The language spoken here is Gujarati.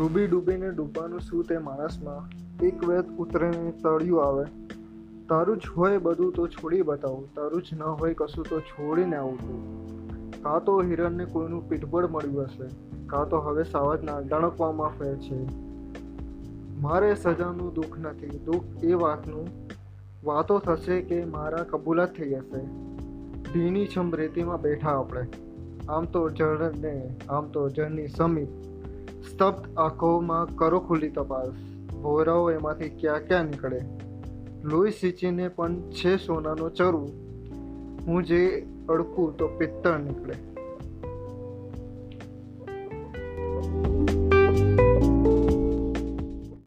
ડૂબી ડૂબીને ડૂબવાનું શું તે માણસમાં? એક વેત ઉતરીને તળિયું આવે. તારું જ હોય બધું તો છોડી બતાવું. તારું જ ન હોય કશું તો છોડીને આવું કાં તો હિરણને કોઈનું પીઠબળ મળ્યું હશે. કાં તો હવે સાવજના ડણકવામાં ફેર છે. મારે સજાનું દુઃખ નથી. દુઃખ એ વાતનું વાતો થશે કે મારા કબૂલાત થઈ જશે ભીની છમ રેતીમાં બેઠા આપણે. આમ તો જળને, આમ તો જળની સમીપ સ્તબ્ધ આંખોમાં કરો ખુલ્લી તપાસ. ભોરાઓ એમાંથી ક્યાં ક્યાં નીકળે? લોહી સિંચીને પણ છે સોનાનો ચરવું હું જે અડકું તો પિત્તળ નીકળે.